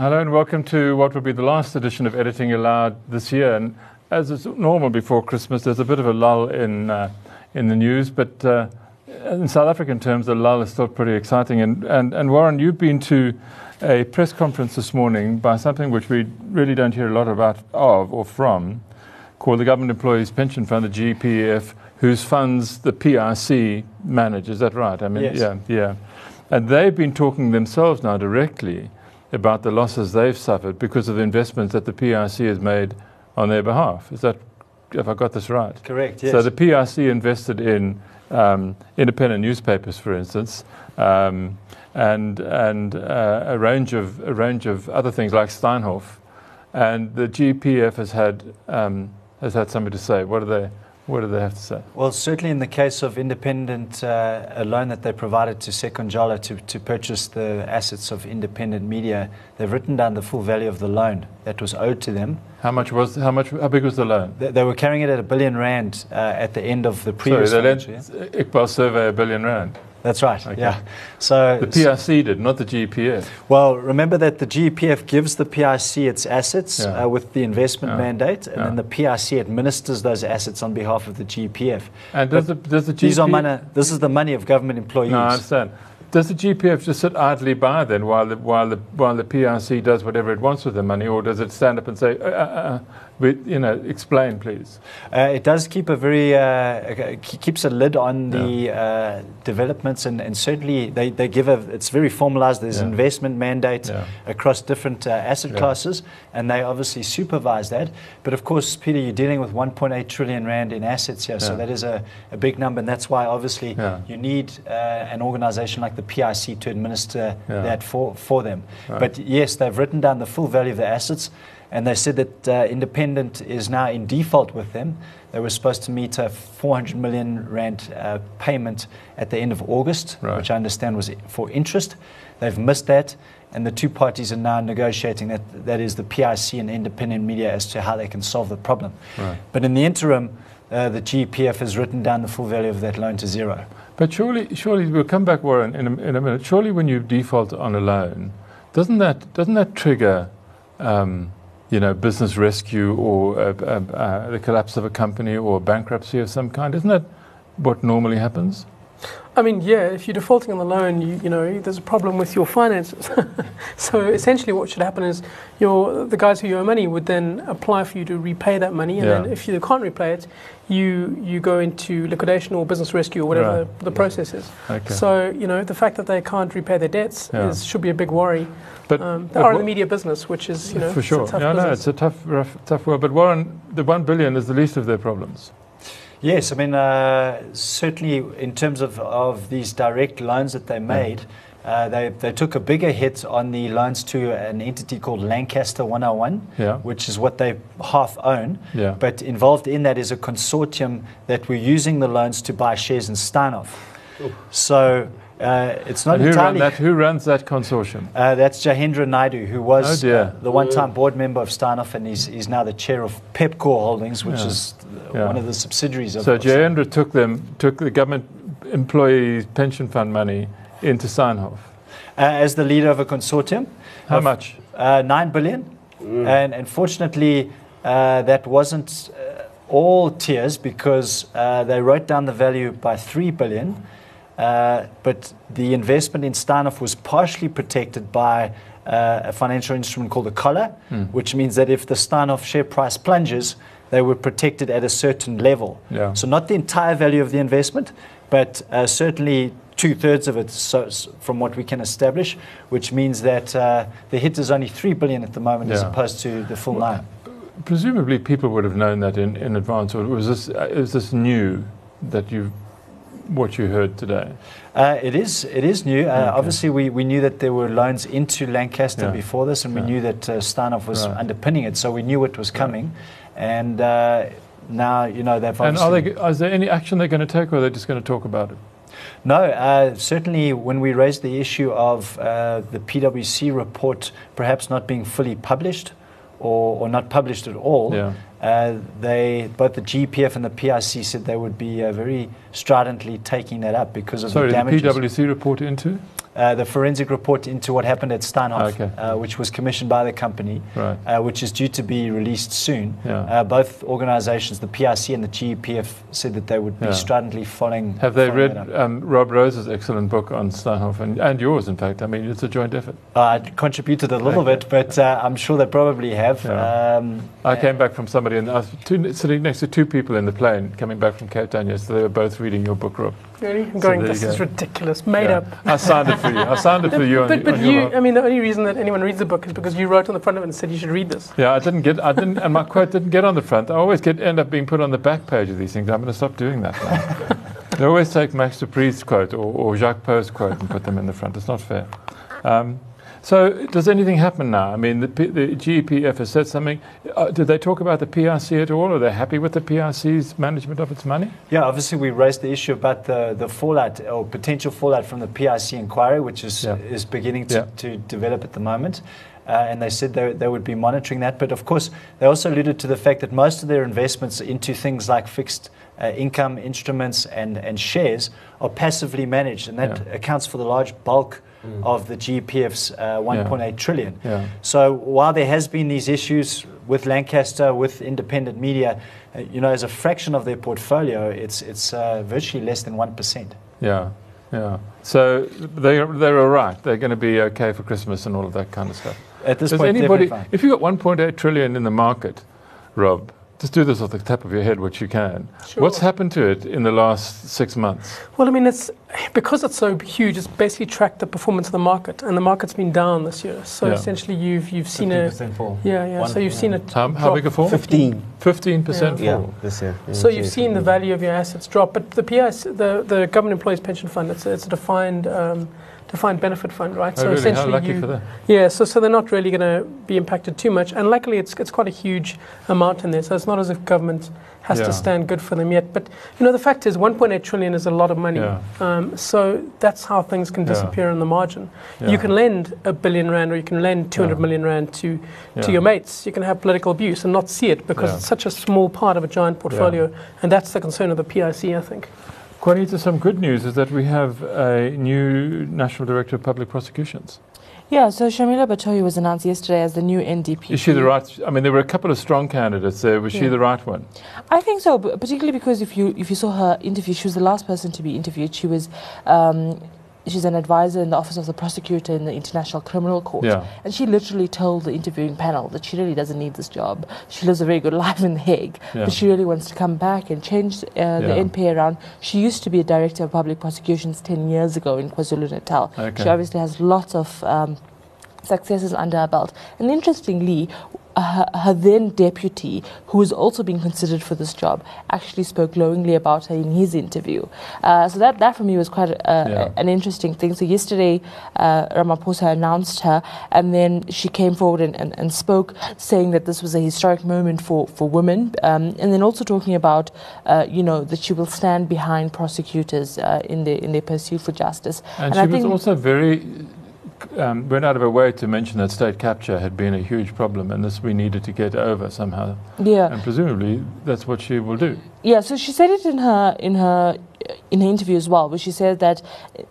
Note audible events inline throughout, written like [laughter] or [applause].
Hello and welcome to what will be the last edition of Editing Aloud this year. And as is normal before Christmas, there's a bit of a lull in uh, in the news, but uh, in South African terms, the lull is still pretty exciting. And, and and Warren, you've been to a press conference this morning by something which we really don't hear a lot about of or from, called the Government Employees Pension Fund, the GEPF, whose funds the PIC manage. Is that right? I mean, yes. yeah, yeah. And they've been talking themselves now directly about the losses they've suffered because of the investments that the PIC has made on their behalf. Is that, have I got this right? Correct, yes. So the PIC invested in um, independent newspapers, for instance, um, and, and uh, a, range of, a range of other things like Steinhoff. And the GPF has had, um, has had something to say. What are they? What do they have to say? Well, certainly in the case of independent, uh, a loan that they provided to Sekunjalo to, to purchase the assets of independent media, they've written down the full value of the loan that was owed to them. How much was, how much, how big was the loan? They, they were carrying it at a billion rand uh, at the end of the previous Sorry, they lent Iqbal Survé a billion rand. That's right. Okay. Yeah. So the PIC did, not the GEPF. Well, remember that the GEPF gives the PIC its assets yeah. uh, with the investment yeah. mandate, and yeah. then the PIC administers those assets on behalf of the GEPF. And does the, does the GEPF? These are money, this is the money of government employees. No, I understand. Does the GPF just sit idly by then while the, while the, while the PIC does whatever it wants with the money, or does it stand up and say, uh, uh, you know, explain, please. Uh, it does keep a very uh, keeps a lid on the yeah. uh, developments, and, and certainly they, they give a. It's very formalized. There's yeah. investment mandate yeah. across different uh, asset classes, and they obviously supervise that. But of course, Peter, you're dealing with 1.8 trillion rand in assets here, so that is a, a big number, and that's why obviously you need uh, an organisation like the PIC to administer that for for them. Right. But yes, they've written down the full value of the assets and they said that uh, Independent is now in default with them. They were supposed to meet a 400 million rand uh, payment at the end of August, right. which I understand was for interest. They've missed that, and the two parties are now negotiating that. That is the PIC and independent media as to how they can solve the problem. Right. But in the interim, uh, the GEPF has written down the full value of that loan to zero. But surely, surely we'll come back, Warren, in a, in a minute. Surely, when you default on a loan, doesn't that doesn't that trigger? Um, you know, business rescue or uh, uh, uh, the collapse of a company or bankruptcy of some kind. Isn't that what normally happens? I mean, yeah, if you're defaulting on the loan, you, you know, there's a problem with your finances. [laughs] so essentially what should happen is your, the guys who you owe money would then apply for you to repay that money. And yeah. then if you can't repay it, you, you go into liquidation or business rescue or whatever right. the, the, process is. Okay. So, you know, the fact that they can't repay their debts yeah. is, should be a big worry. But um, they are in the media business, which is, you know, for sure. yeah, no, it's a tough, rough, tough world. But Warren, the one billion is the least of their problems. Yes, I mean, uh, certainly in terms of, of these direct loans that they made, uh, they, they took a bigger hit on the loans to an entity called Lancaster 101, yeah. which is what they half own. Yeah. But involved in that is a consortium that were using the loans to buy shares in Steinhoff. So uh, it's not who entirely. Run that, who runs that consortium? Uh, that's Jayendra Naidoo, who was oh uh, the one-time board member of Steinhoff, and he's, he's now the chair of Pepkor Holdings, which yeah. is yeah. one of the subsidiaries of. So Jayendra took them, took the government employee pension fund money into Steinhoff. Uh, as the leader of a consortium. How of, much? Uh, Nine billion, mm. and unfortunately, that wasn't all tears because they wrote down the value by three billion. Uh, but the investment in Steinhoff was partially protected by uh, a financial instrument called a collar, mm. which means that if the Steinhoff share price plunges, they were protected at a certain level. Yeah. So not the entire value of the investment, but uh, certainly two thirds of it, so, from what we can establish, which means that uh, the hit is only three billion at the moment, yeah. as opposed to the full nine. Presumably, people would have known that in, in advance, or was this uh, is this new that you've what you heard today? Uh, it is it is new. Uh, okay. Obviously, we, we knew that there were loans into Lancaster yeah. before this, and yeah. we knew that uh, Steinhoff was right. underpinning it, so we knew it was coming. And uh, now, you know, they've And are they, is there any action they're going to take, or are they just going to talk about it? No, uh, certainly when we raised the issue of uh, the PwC report perhaps not being fully published or, or not published at all, yeah. Uh, they both the GPF and the PIC said they would be uh, very stridently taking that up because of Sorry, the damages. Sorry, the PwC report into? Uh, the forensic report into what happened at Steinhoff, okay. uh, which was commissioned by the company, right. uh, which is due to be released soon. Yeah. Uh, both organizations, the PIC and the GEPF, said that they would be yeah. stridently following. Have they read um, Rob Rose's excellent book on Steinhoff and, and, yours, in fact? I mean, it's a joint effort. I contributed a little okay. bit, but uh, I'm sure they probably have. Yeah. Um, I came back from somebody, and I was two, sitting next to two people in the plane coming back from Cape Town yesterday. They were both reading your book, Rob. Really? I'm going, so this is ridiculous, made yeah. up. I signed it for you. I signed it for you. but, but you, I mean, the only reason that anyone reads the book is because you wrote on the front of it and said you should read this. Yeah, I didn't get, I didn't, and my quote didn't get on the front. I always get end up being put on the back page of these things. I'm going to stop doing that now. [laughs] they always take Max du Preez's quote or, or Jacques Pauw's quote and put them in the front. It's not fair. Um, so, does anything happen now? I mean, the, the GEPF has said something. Uh, did they talk about the PIC at all? Are they happy with the PIC's management of its money? Yeah, obviously, we raised the issue about the, the fallout or potential fallout from the PIC inquiry, which is, yeah. is beginning to, yeah. to develop at the moment. Uh, and they said they, they would be monitoring that. But of course, they also alluded to the fact that most of their investments into things like fixed uh, income instruments and, and shares are passively managed, and that yeah. accounts for the large bulk mm. of the GPF's uh, 1.8 yeah. trillion. Yeah. So while there has been these issues with Lancaster, with independent media, uh, you know, as a fraction of their portfolio, it's it's uh, virtually less than one percent. Yeah. Yeah. So they they're all right. They're going to be okay for Christmas and all of that kind of stuff. At this Does point, anybody, if you've got 1.8 trillion in the market, Rob, just do this off the top of your head, which you can. Sure. What's happened to it in the last six months? Well, I mean, it's because it's so huge. It's basically tracked the performance of the market, and the market's been down this year. So yeah. essentially, you've you've seen a fall. Yeah, yeah. One, so you've yeah. seen it. How, how big a fall? Fifteen. Fifteen percent yeah. fall this year. So you've seen the value of your assets drop, but the PS, the the government employees pension fund, it's it's a defined. Um, defined benefit fund, right? Oh, so really? essentially, How lucky you, for that. yeah. So so they're not really going to be impacted too much, and luckily it's it's quite a huge amount in there. So it's not as if government has yeah. to stand good for them yet. But you know, the fact is, 1.8 trillion is a lot of money. Yeah. Um, so that's how things can disappear yeah. in the margin. You can lend a billion rand, or you can lend 200 million rand to to your mates. You can have political abuse and not see it because it's such a small part of a giant portfolio, and that's the concern of the PIC, I think. Juanita, some good news is that we have a new National Director of Public Prosecutions. Yeah, so Shamila Batohi was announced yesterday as the new NDP. Is she the right? I mean, there were a couple of strong candidates there. Was yeah. she the right one? I think so, particularly because if you if you saw her interview, she was the last person to be interviewed. She was um, she's an advisor in the office of the prosecutor in the International Criminal Court. Yeah. And she literally told the interviewing panel that she really doesn't need this job. She lives a very good [laughs] life in The Hague, yeah. but she really wants to come back and change uh, yeah. the NPA around. She used to be a director of public prosecutions 10 years ago in KwaZulu Natal. Okay. She obviously has lots of um, successes under her belt. And interestingly, her, her, then deputy, who was also being considered for this job, actually spoke glowingly about her in his interview. Uh, so that, that for me was quite a, yeah. an interesting thing. So yesterday, uh, Ramaphosa announced her, and then she came forward and, and, and, spoke, saying that this was a historic moment for, for women, um, and then also talking about, uh, you know, that she will stand behind prosecutors uh, in, their, in their pursuit for justice. And, and she was also very um, went out of her way to mention that state capture had been a huge problem and this we needed to get over somehow. Yeah. And presumably that's what she will do. Yeah, so she said it in her in her in her interview as well, where she said that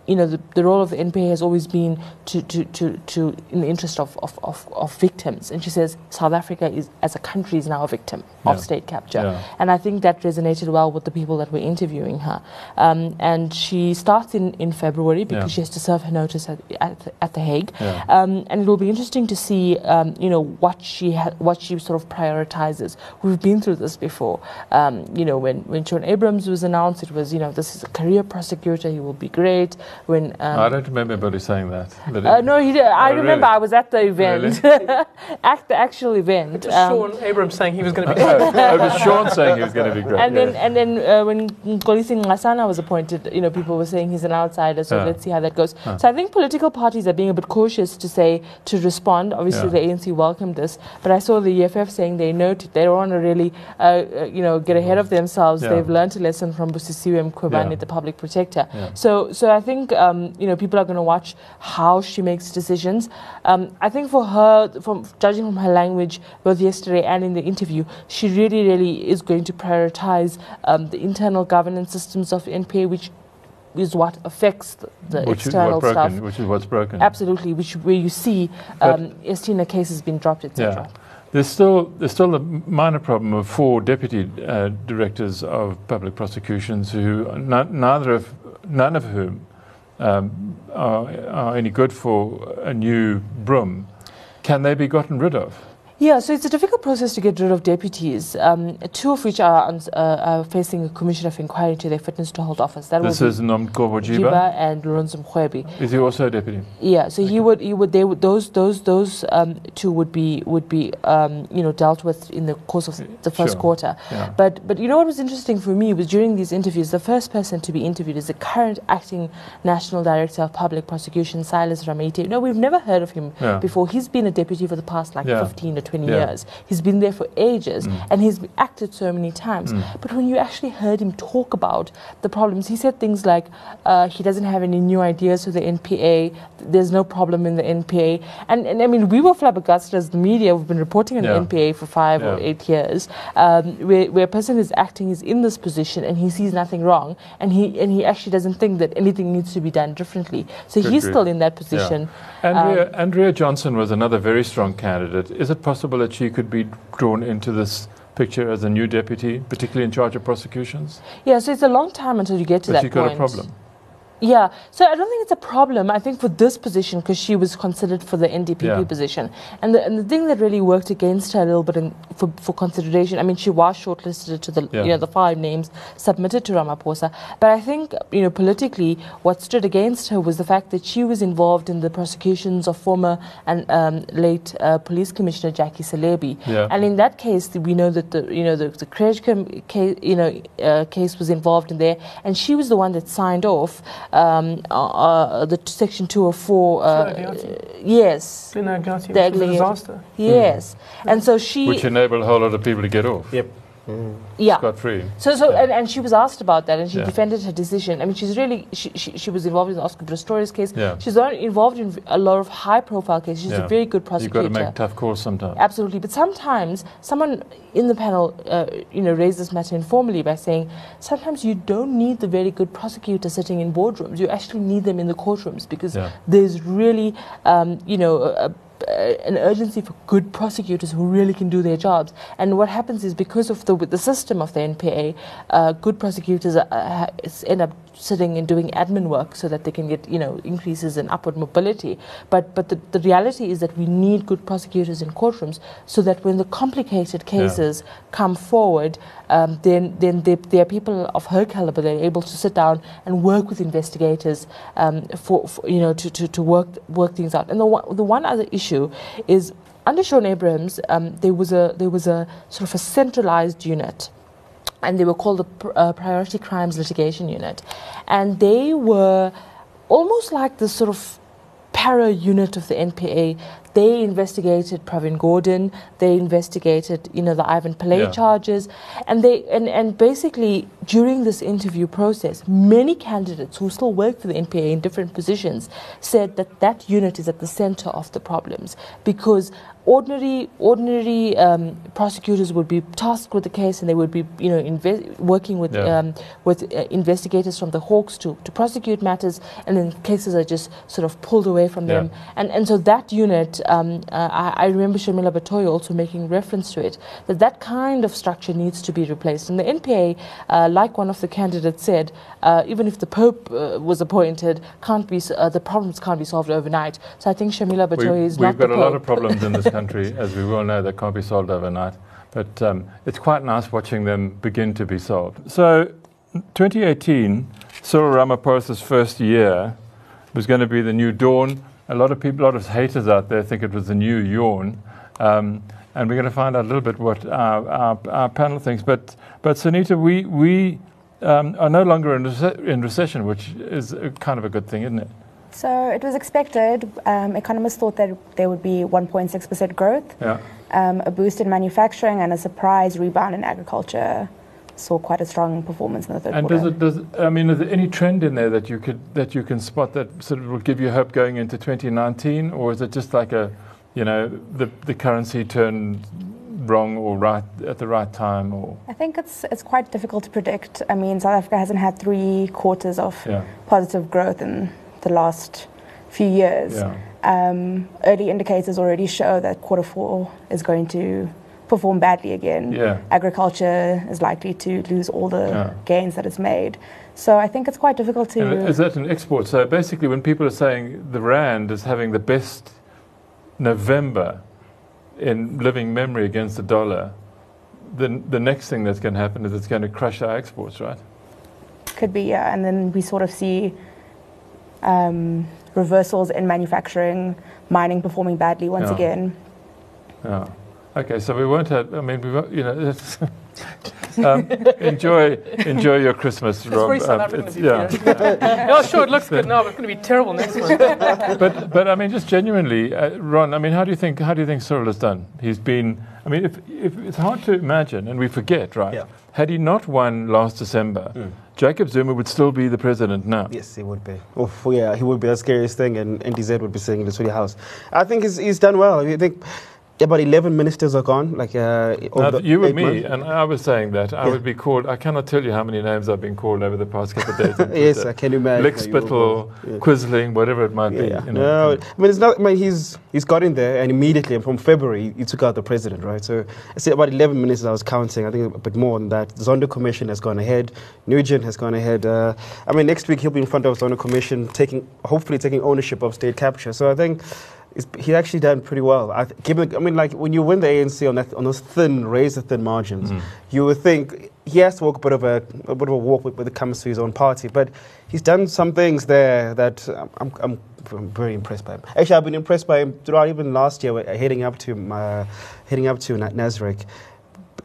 you know the, the role of the NPA has always been to, to, to, to in the interest of, of, of, of, victims, and she says South Africa is as a country is now a victim yeah. of state capture, yeah. and I think that resonated well with the people that were interviewing her. Um, and she starts in, in February because yeah. she has to serve her notice at at, at the Hague, um, and it will be interesting to see um, you know what she ha- what she sort of prioritizes. We've been through this before, um, you know when when Shaun Abrahams was announced, it was you know this is a career prosecutor. He will be great. When um, I don't remember anybody saying that. Uh, no, he did. I oh, remember really? I was at the event, really? [laughs] at the actual event. Um, Shaun Abrahams saying he was going to be. [laughs] great. oh, it was Shaun saying he was going to be great. And yeah. then and then uh, when Mxolisi Nxasana was appointed, you know, people were saying he's an outsider. So let's see how that goes. So I think political parties are being a bit cautious to say to respond. Obviously, yeah. the ANC welcomed this, but I saw the EFF saying they noted they don't want to really, uh, uh, you know, get ahead of themselves. They've learned a lesson from Busisiwe Mkhwebane, the public protector. So, so I think um, you know people are going to watch how she makes decisions. Um, I think for her, from judging from her language, both yesterday and in the interview, she really, really is going to prioritize um, the internal governance systems of NPA, which is what affects the, the which external is stuff. Which is what's broken. Absolutely, which where you see um, Estina cases being dropped, etc. Yeah. There's still there's still a minor problem of four deputy uh, directors of public prosecutions who neither of none of whom um, are, are any good for a new broom. Can they be gotten rid of? Yeah, so it's a difficult process to get rid of deputies, um, two of which are, uh, are, facing a commission of inquiry into their fitness to hold office. That this is Nomgcobo Jiba and Lorenzo Mrwebi. Is he also a deputy? Yeah, so okay. he would he would they would those those those um, two would be would be um, you know dealt with in the course of the first sure. quarter. Yeah. But but you know what was interesting for me was during these interviews, the first person to be interviewed is the current acting national director of public prosecution, Silas Ramaite. No, we've never heard of him yeah. before. He's been a deputy for the past like yeah. 15 or 20 yeah. years. He's been there for ages mm. and he's acted so many times. Mm. But when you actually heard him talk about the problems, he said things like uh, he doesn't have any new ideas for the NPA, there's no problem in the NPA. And, and I mean, we were flabbergasted as the media, we've been reporting on yeah. the NPA for five yeah. or eight years, um, where, where a person is acting, is in this position and he sees nothing wrong and he, and he actually doesn't think that anything needs to be done differently. So he's still in that position. Andrea, um, Andrea Johnson was another very strong candidate. Is it possible that she could be drawn into this picture as a new deputy, particularly in charge of prosecutions? Yeah, so it's a long time until you get to but that she point. got a problem. Yeah, so I don't think it's a problem. I think for this position, because she was considered for the NDPP Yeah. position, and the, and the thing that really worked against her a little bit in, for, for consideration, I mean, she was shortlisted to the Yeah. you know the five names submitted to Ramaphosa, but I think you know politically, what stood against her was the fact that she was involved in the prosecutions of former and um, late uh, police commissioner Jackie Selebi, Yeah. and in that case, we know that the you know the the case you know uh, case was involved in there, and she was the one that signed off um, uh, uh, the section 204. Uh, yes. In Agliotti, The which was a disaster. Yes. And so she. Which enabled a whole lot of people to get off. Yep. Yeah. Scot free. So, so Yeah. and, and she was asked about that, and she Yeah. defended her decision. I mean, she's really she, she, she was involved in the Oscar Pistorius case. Yeah. She's involved in a lot of high-profile cases. She's Yeah. a very good prosecutor. You've got to make tough calls sometimes. Absolutely, but sometimes someone in the panel, uh, you know, raised this matter informally by saying sometimes you don't need the very good prosecutor sitting in boardrooms. You actually need them in the courtrooms because Yeah. there's really, um, you know, a an urgency for good prosecutors who really can do their jobs. And what happens is because of the the system of the NPA, uh, good prosecutors uh, end up sitting and doing admin work so that they can get you know increases in upward mobility. But but the, the reality is that we need good prosecutors in courtrooms so that when the complicated cases yeah. come forward, um, then then there, are people of her caliber that are able to sit down and work with investigators um, for, for, you know to, to, to work work things out. And the one, the one other issue is under Shaun Abrahams, um, there was a there was a sort of a centralized unit and they were called the uh, Priority Crimes Litigation Unit. And they were almost like the sort of para unit of the NPA. They investigated Pravin Gordhan. They investigated, you know, the Ivan Pillay Yeah. charges, and they and, and basically during this interview process, many candidates who still work for the NPA in different positions said that that unit is at the center of the problems because ordinary ordinary um, prosecutors would be tasked with the case and they would be you know inve- working with Yeah. um, with uh, investigators from the Hawks to, to prosecute matters and then cases are just sort of pulled away from Yeah. them and and so that unit um, uh, I, I remember Shamila Batohi also making reference to it that that kind of structure needs to be replaced and the NPA uh, like one of the candidates said uh, even if the Pope uh, was appointed can't be uh, the problems can't be solved overnight so I think Shamila Batohi we, is we've not got the a lot of problems in this [laughs] country, as we well know, that can't be solved overnight. But um, it's quite nice watching them begin to be solved. So, 2018, Cyril Ramaphosa's first year was going to be the new dawn. A lot of people, a lot of haters out there think it was the new yawn. Um, and we're going to find out a little bit what our, our, our panel thinks. But, but Sunita, we, we um, are no longer in, rece- in recession, which is kind of a good thing, isn't it? So it was expected. Um, economists thought that there would be 1.6% growth, Yeah. um, a boost in manufacturing, and a surprise rebound in agriculture. Saw quite a strong performance in the third And quarter. And does it, does I mean, is there any trend in there that you could that you can spot that sort of will give you hope going into 2019, or is it just like a, you know, the the currency turned wrong or right at the right time? Or I think it's it's quite difficult to predict. I mean, South Africa hasn't had three quarters of yeah. positive growth in the last few years. Yeah. Um, early indicators already show that quarter four is going to perform badly again. Yeah. Agriculture is likely to lose all the yeah. gains that it's made. So I think it's quite difficult to. And is that an export? So basically, when people are saying the rand is having the best November in living memory against the dollar, the the next thing that's going to happen is it's going to crush our exports, right? Could be, yeah. And then we sort of see um, reversals in manufacturing, mining performing badly once yeah. again. Yeah. Okay, so we won't have. I mean, we won't, you know. [laughs] um, enjoy enjoy your Christmas, it's Rob. Very um, it's, yeah. [laughs] yeah. oh, sure, it looks good now, but it's going to be terrible next month. [laughs] but but I mean, just genuinely, uh, Ron. I mean, how do you think how do you think Cyril has done? He's been. I mean, if, if it's hard to imagine, and we forget, right? Yeah. Had he not won last December, mm. Jacob Zuma would still be the president now. Yes, he would be. Oh, yeah, he would be the scariest thing, and NDZ would be sitting in the Swedish House. I think he's, he's done well. I think about 11 ministers are gone. Like uh, you and me, months. and I was saying that I yeah. would be called. I cannot tell you how many names I've been called over the past couple of days. [laughs] yes, I can imagine. Lickspittle, yeah. Quisling, whatever it might yeah, be. You know. No, I mean it's not. I mean he's he's got in there, and immediately from February he took out the president, right? So I said about 11 ministers. I was counting. I think a bit more than that. The Zondo Commission has gone ahead. Nugent has gone ahead. Uh, I mean next week he'll be in front of the Zondo Commission, taking hopefully taking ownership of state capture. So I think he's actually done pretty well. I, given, I mean, like when you win the ANC on that on those thin, razor thin margins, mm. you would think he has to walk a bit of a, a bit of a walk when it comes to his own party. But he's done some things there that I'm, I'm, I'm very impressed by him. Actually, I've been impressed by him throughout even last year, heading up to my, heading up to Nasrec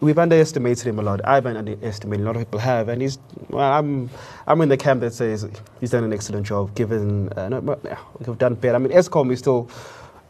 we've underestimated him a lot. I've underestimated a lot of people have, and he's. Well, I'm. I'm in the camp that says he's done an excellent job. Given, uh, no, we've done better. I mean, Eskom is still.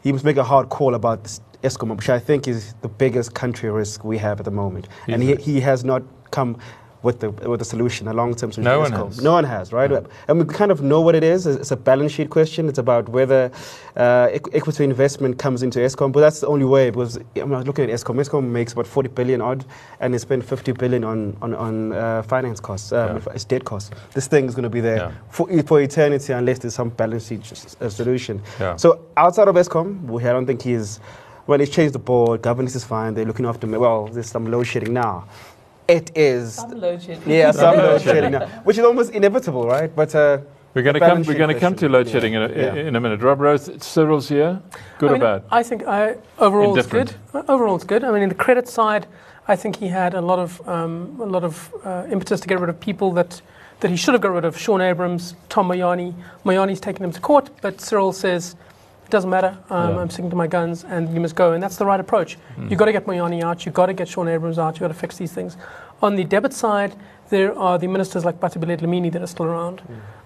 He must make a hard call about this Eskom, which I think is the biggest country risk we have at the moment, and he, he has not come with the with the solution, a long term solution. No one has. No one has, right? No. And we kind of know what it is. It's a balance sheet question. It's about whether uh, equity investment comes into Eskom, but that's the only way. Because I'm looking at Eskom. Eskom makes about 40 billion odd, and they spend 50 billion on on, on uh, finance costs, um, yeah. it's debt costs. This thing is going to be there yeah. for, for eternity unless there's some balance sheet uh, solution. Yeah. So outside of Eskom, we, I don't think he's. Well, he's changed the board. Governance is fine. They're looking after me. Well, there's some load shedding now it is. Some load shedding. Yeah, [laughs] some load shedding now, which is almost inevitable, right? But uh, we're going to come. We're going to come to load shedding yeah. in, a, yeah. in a minute. Rob Rose, Cyril's here. Good I mean, or bad? I think I, overall it's good. Overall it's good. I mean, in the credit side, I think he had a lot of um, a lot of uh, impetus to get rid of people that that he should have got rid of. Shaun Abrahams, Tom Moyane. Moyane's taken him to court, but Cyril says it doesn't matter. Um, yeah. I'm sticking to my guns, and you must go. And that's the right approach. Mm. You've got to get Moyane out. You've got to get Shaun Abrahams out. You've got to fix these things. On the debit side, there are the ministers like Bathabile Dlamini that are still around.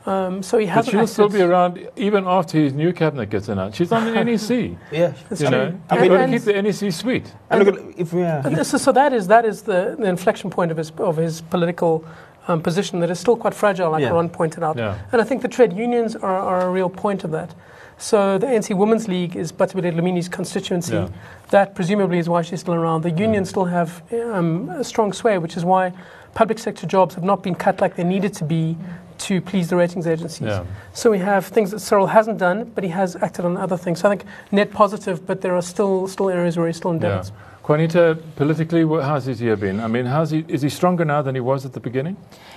Mm. Um, so he has. But she'll still be around even after his new cabinet gets announced. She's on the [laughs] NEC. yeah, that's you true. Know? I mean, and, keep the NEC sweet. And, and if, yeah. so, so, that is that is the, the, inflection point of his of his political. Um, position that is still quite fragile, like yeah. Ron pointed out. Yeah. And I think the trade unions are, are a real point of that. So the ANC Women's League is Bathabile Dlamini's constituency. Yeah. That presumably is why she's still around. The unions yeah. still have um, a strong sway, which is why public sector jobs have not been cut like they needed to be to please the ratings agencies. Yeah. So we have things that Cyril hasn't done, but he has acted on other things. So I think net positive, but there are still still areas where he's still in debts. Juanita, politically, how's his year been? I mean, how's he, is he stronger now than he was at the beginning?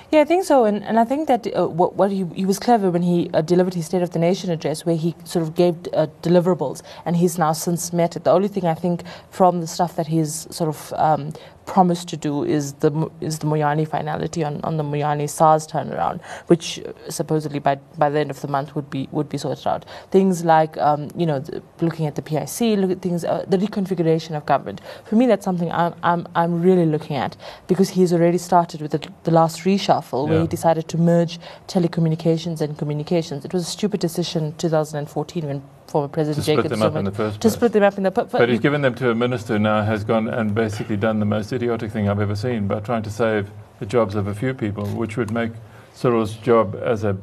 Yeah, I think so, and, and I think that uh, what, what he, he, was clever when he uh, delivered his State of the Nation address, where he sort of gave uh, deliverables, and he's now since met it. The only thing I think from the stuff that he's sort of um, promised to do is the is the Moyane finality on, on the Moyane SARS turnaround, which uh, supposedly by by the end of the month would be would be sorted out. Things like um, you know the, looking at the PIC, look at things uh, the reconfiguration of government. For me, that's something I'm I'm, I'm really looking at because he's already started with the, the last reshuffle yeah. where he decided to merge telecommunications and communications. It was a stupid decision 2014 when former President to Jacob split them up in the first to split them up in the. But, but he's given them to a minister now has gone and basically done the most idiotic thing I've ever seen by trying to save the jobs of a few people, which would make Cyril's job as a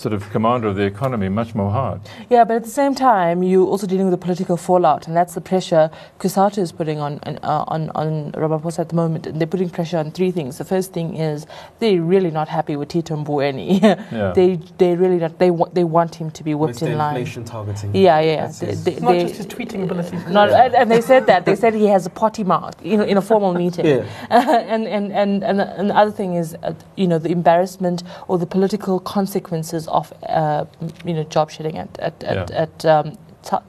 sort of commander of the economy much more hard. Yeah, but at the same time, you're also dealing with the political fallout, and that's the pressure COSATU is putting on uh, on on Ramaphosa at the moment. And they're putting pressure on three things. The first thing is they're really not happy with Tito Mboweni. [laughs] yeah. They they really not they want they want him to be whipped in line. Inflation targeting. Yeah, yeah. They, they, not just his tweeting abilities. Not, and they said that they said he has a potty mouth, you know, in a formal [laughs] meeting. yeah. [laughs] and, and and and and the other thing is, uh, you know, the embarrassment or the political consequences of uh, you know job shedding at at, yeah. at, at um,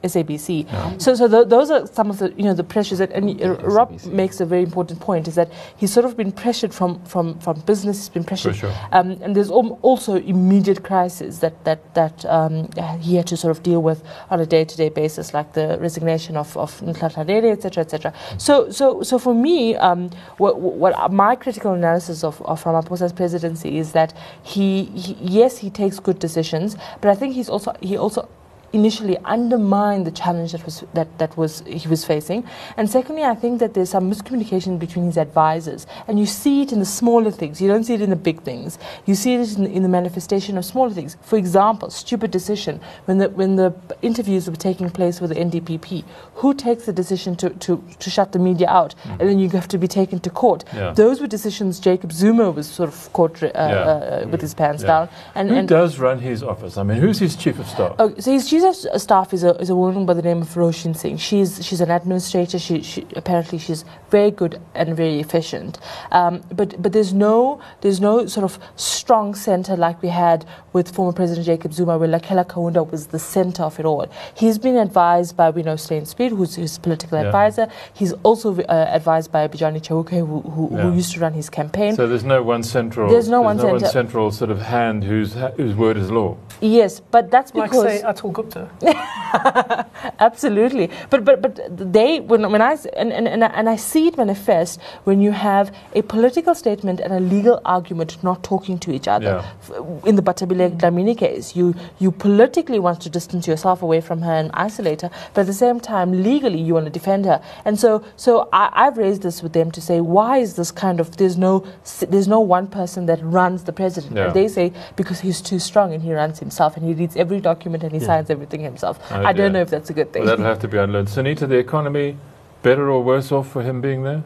SABC. Yeah. So, so the, those are some of the you know the pressures that and uh, Rob SABC. makes a very important point is that he's sort of been pressured from from from business. He's been pressured, sure. um, and there's also immediate crises that that that um, he had to sort of deal with on a day-to-day basis, like the resignation of of Nhlanhla, etc., etc. Mm. So, so so for me, um, what, what my critical analysis of of Ramaphosa's presidency is that he, he yes he takes good decisions, but I think he's also he also initially undermine the challenge that was that, that was he was facing. And secondly, I think that there's some miscommunication between his advisors, and you see it in the smaller things. You don't see it in the big things. You see it in, in the manifestation of smaller things. For example, stupid decision when the when the interviews were taking place with the NDPP. Who takes the decision to, to, to shut the media out, mm. and then you have to be taken to court? Yeah. Those were decisions Jacob Zuma was sort of caught uh, yeah. uh, with his pants yeah. down. And, Who and does run his office? I mean, who's his chief of staff? Oh, so his chief of staff is a, is a woman by the name of Roshin Singh. She's, she's an administrator. She, she apparently she's very good and very efficient. Um, but, but there's, no, there's no sort of strong center like we had with former President Jacob Zuma, where Lakela Kaunda was the center of it all. He's been advised by, we know, Steyn Speed, who's his political yeah. advisor. He's also uh, advised by Bejani Chauke, who, who, yeah. who, used to run his campaign. So there's no one central, there's no, there's one, no one central sort of hand whose, whose word is law. Yes, but that's because... Like, say, Atul [laughs] Absolutely. But, but, but they, when, when I, and, and, and, I, and I see it manifest when you have a political statement and a legal argument not talking to each other. Yeah. In the Bathabile Dlamini case, you, you politically want to distance yourself away from her and isolate her, but at the same time, legally, you want to defend her. And so, so I, I've raised this with them to say, why is this kind of, there's no, there's no one person that runs the president. Yeah. And they say, because he's too strong and he runs himself and he reads every document and he yeah. signs everything himself. Oh, I don't know if that's a good thing. Well, that'll have to be unlearned. Sunita, the economy, better or worse off for him being there?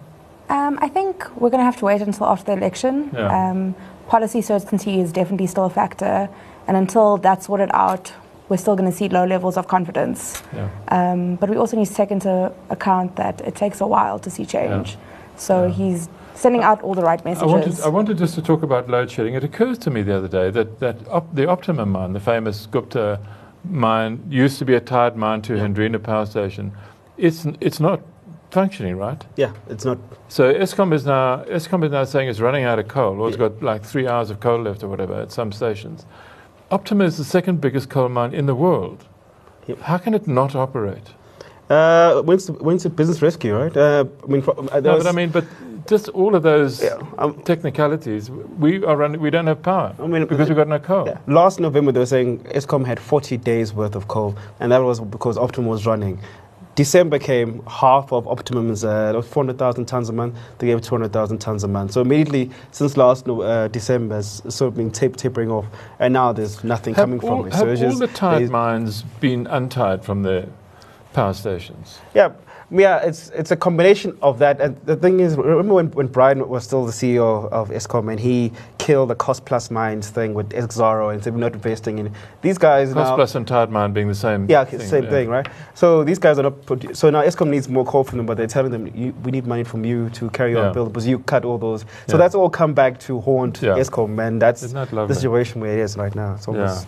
Um, I think we're going to have to wait until after the election. Yeah. Um, policy certainty is definitely still a factor, and until that's sorted out, we're still going to see low levels of confidence. Yeah. Um, but we also need to take into account that it takes a while to see change. Yeah. So he's sending out all the right messages. I wanted, I wanted, just to talk about load shedding. It occurs to me the other day that, that op, the Optimum mine, the famous Gupta mine, used to be a tied mine to Hendrina power station. It's, it's not functioning, right? Yeah, it's not. So Eskom is now Eskom is now saying it's running out of coal, or it's yeah. got like three hours of coal left, or whatever, at some stations. Optimum is the second biggest coal mine in the world. Yep. How can it not operate? Uh, when's, the, when's the business rescue, right? Uh, I mean, for, uh, no, but I mean, but just all of those yeah, um, technicalities, we are running, we don't have power I mean, because we've got no coal. Yeah. Last November, they were saying Eskom had 40 days worth of coal, and that was because Optimum was running. December came, half of Optimum's uh, 400,000 tons a month, they gave 200,000 tons a month. So immediately, since last uh, December, it's sort of been tap- tapering off, and now there's nothing have coming all, from it. Have so all the tied mines been untied from the power stations? Yeah, yeah, it's it's a combination of that. And the thing is, remember when, when Brian was still the CEO of Eskom and he killed the cost plus mines thing with Exxaro and said we're not investing in these guys. Cost now, plus and tied mine being the same. Yeah, thing, same yeah. thing, right? So these guys are not. Produ- so now Eskom needs more coal from them, but they're telling them we need money from you to carry yeah. on build because you cut all those. So yeah. that's all come back to haunt yeah. Eskom, and that's the situation where it is right now. It's almost.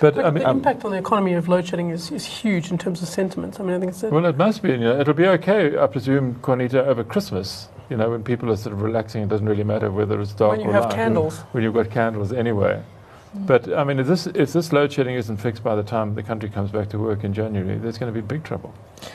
But, I mean, the um, impact on the economy of load shedding is, is huge in terms of sentiment. I mean, I think it's well, it must be. You know, it'll be okay, I presume, Juanita, over Christmas. You know, when people are sort of relaxing, it doesn't really matter whether it's dark or not. when you or have light. candles. When you've got candles anyway. But I mean, if this if this load shedding isn't fixed by the time the country comes back to work in January, there's going to be big trouble.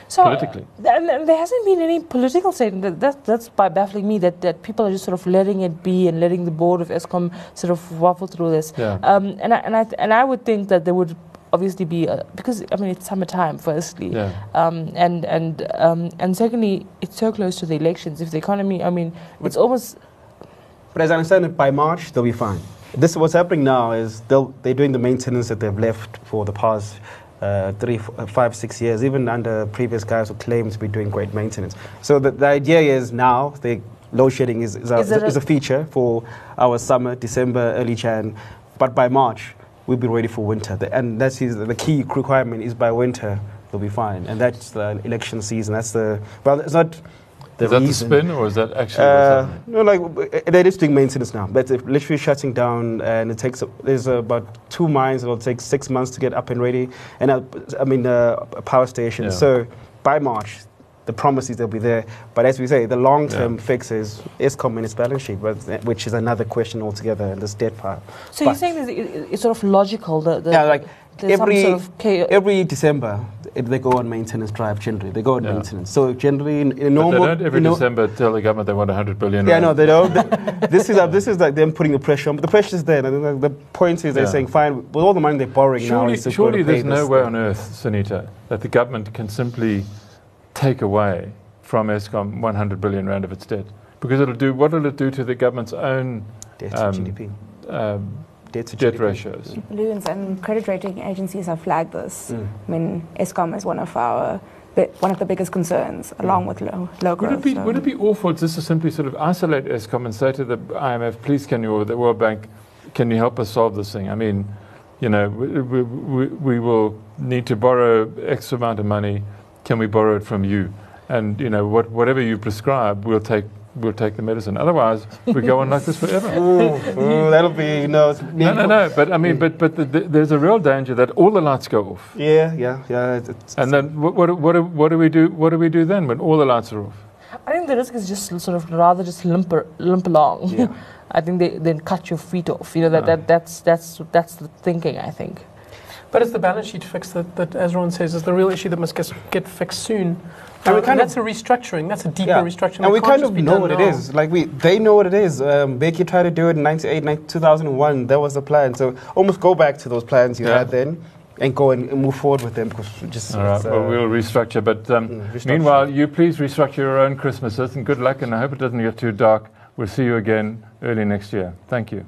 So politically, uh, and there hasn't been any political statement. That, that, that's by baffling me that, that people are just sort of letting it be and letting the board of Eskom sort of waffle through this. Yeah. Um, and I, and I and I would think that there would obviously be uh, because I mean it's summertime firstly, yeah. um, and and um, and secondly it's so close to the elections. If the economy, I mean, it's almost. But as I understand it, by March they'll be fine. This what's happening now is they're doing the maintenance that they've left for the past uh, three, uh, five, six years, even under previous guys who claim to be doing great maintenance. So the, the idea is now the load shedding is, is, a, is, is a feature for our summer, December, early Jan, but by March we'll be ready for winter. The, and that's the key requirement is by winter they'll be fine. And that's the election season. That's the well, it's not the is that reason. the spin or is that actually uh, no like they're just doing maintenance now. But it's literally shutting down and it takes there's about two mines it'll take six months to get up and ready and uh, i mean uh, a power station. Yeah. so by march the promises they'll be there. But as we say the long-term yeah. fix is Eskom in its balance sheet which is another question altogether in this debt pile so but you're saying it's sort of logical that the yeah like every sort of every December they go on maintenance drive generally. They go on yeah. maintenance. So generally, in, in normal, but they don't every December tell the government they want 100 billion. Yeah, no, they don't. [laughs] this is uh, this is like them putting the pressure on. But the pressure is there. And the, the point is they're yeah. saying, fine, with all the money they're borrowing surely, now, surely there's no way on earth, Sunita, that the government can simply take away from Eskom 100 billion rand of its debt because it'll do what will it do to the government's own debt um, GDP. Um, debt to debt ratios. Balloons and credit rating agencies have flagged this. Mm. I mean, Eskom is one of our one of the biggest concerns, mm. along with low, low growth. Would it, be, so. would it be awful just to simply sort of isolate Eskom and say to the IMF, please can you, or the World Bank, can you help us solve this thing? I mean, you know, we, we, we, we will need to borrow X amount of money. Can we borrow it from you? And, you know, what, whatever you prescribe, we'll take we'll take the medicine. Otherwise, we go on like this forever. [laughs] ooh, ooh, that'll be no. No, no, no. But I mean, mm. but but the, the, there's a real danger that all the lights go off. Yeah, yeah, yeah. It's, it's, and then what, what what do, what do we do? What do we do then when all the lights are off? I think the risk is just sort of rather just limp limp along. Yeah. [laughs] I think they then cut your feet off. You know that, that ah. that's that's that's the thinking. I think. But it's the balance sheet fix that, that as Ron says, is the real issue that must get, get fixed soon. And, we kind that's of, a restructuring. That's a deeper yeah. restructuring. And we kind of know what now. it is. Like we, they know what it is. Um, Mbeki tried to do it in 98, 2001. That was the plan. So almost go back to those plans you yeah. had then and go and move forward with them because just all right. Uh, well, we'll restructure. But um, mm, restructure. meanwhile, you please restructure your own Christmases and good luck. And I hope it doesn't get too dark. We'll see you again early next year. Thank you.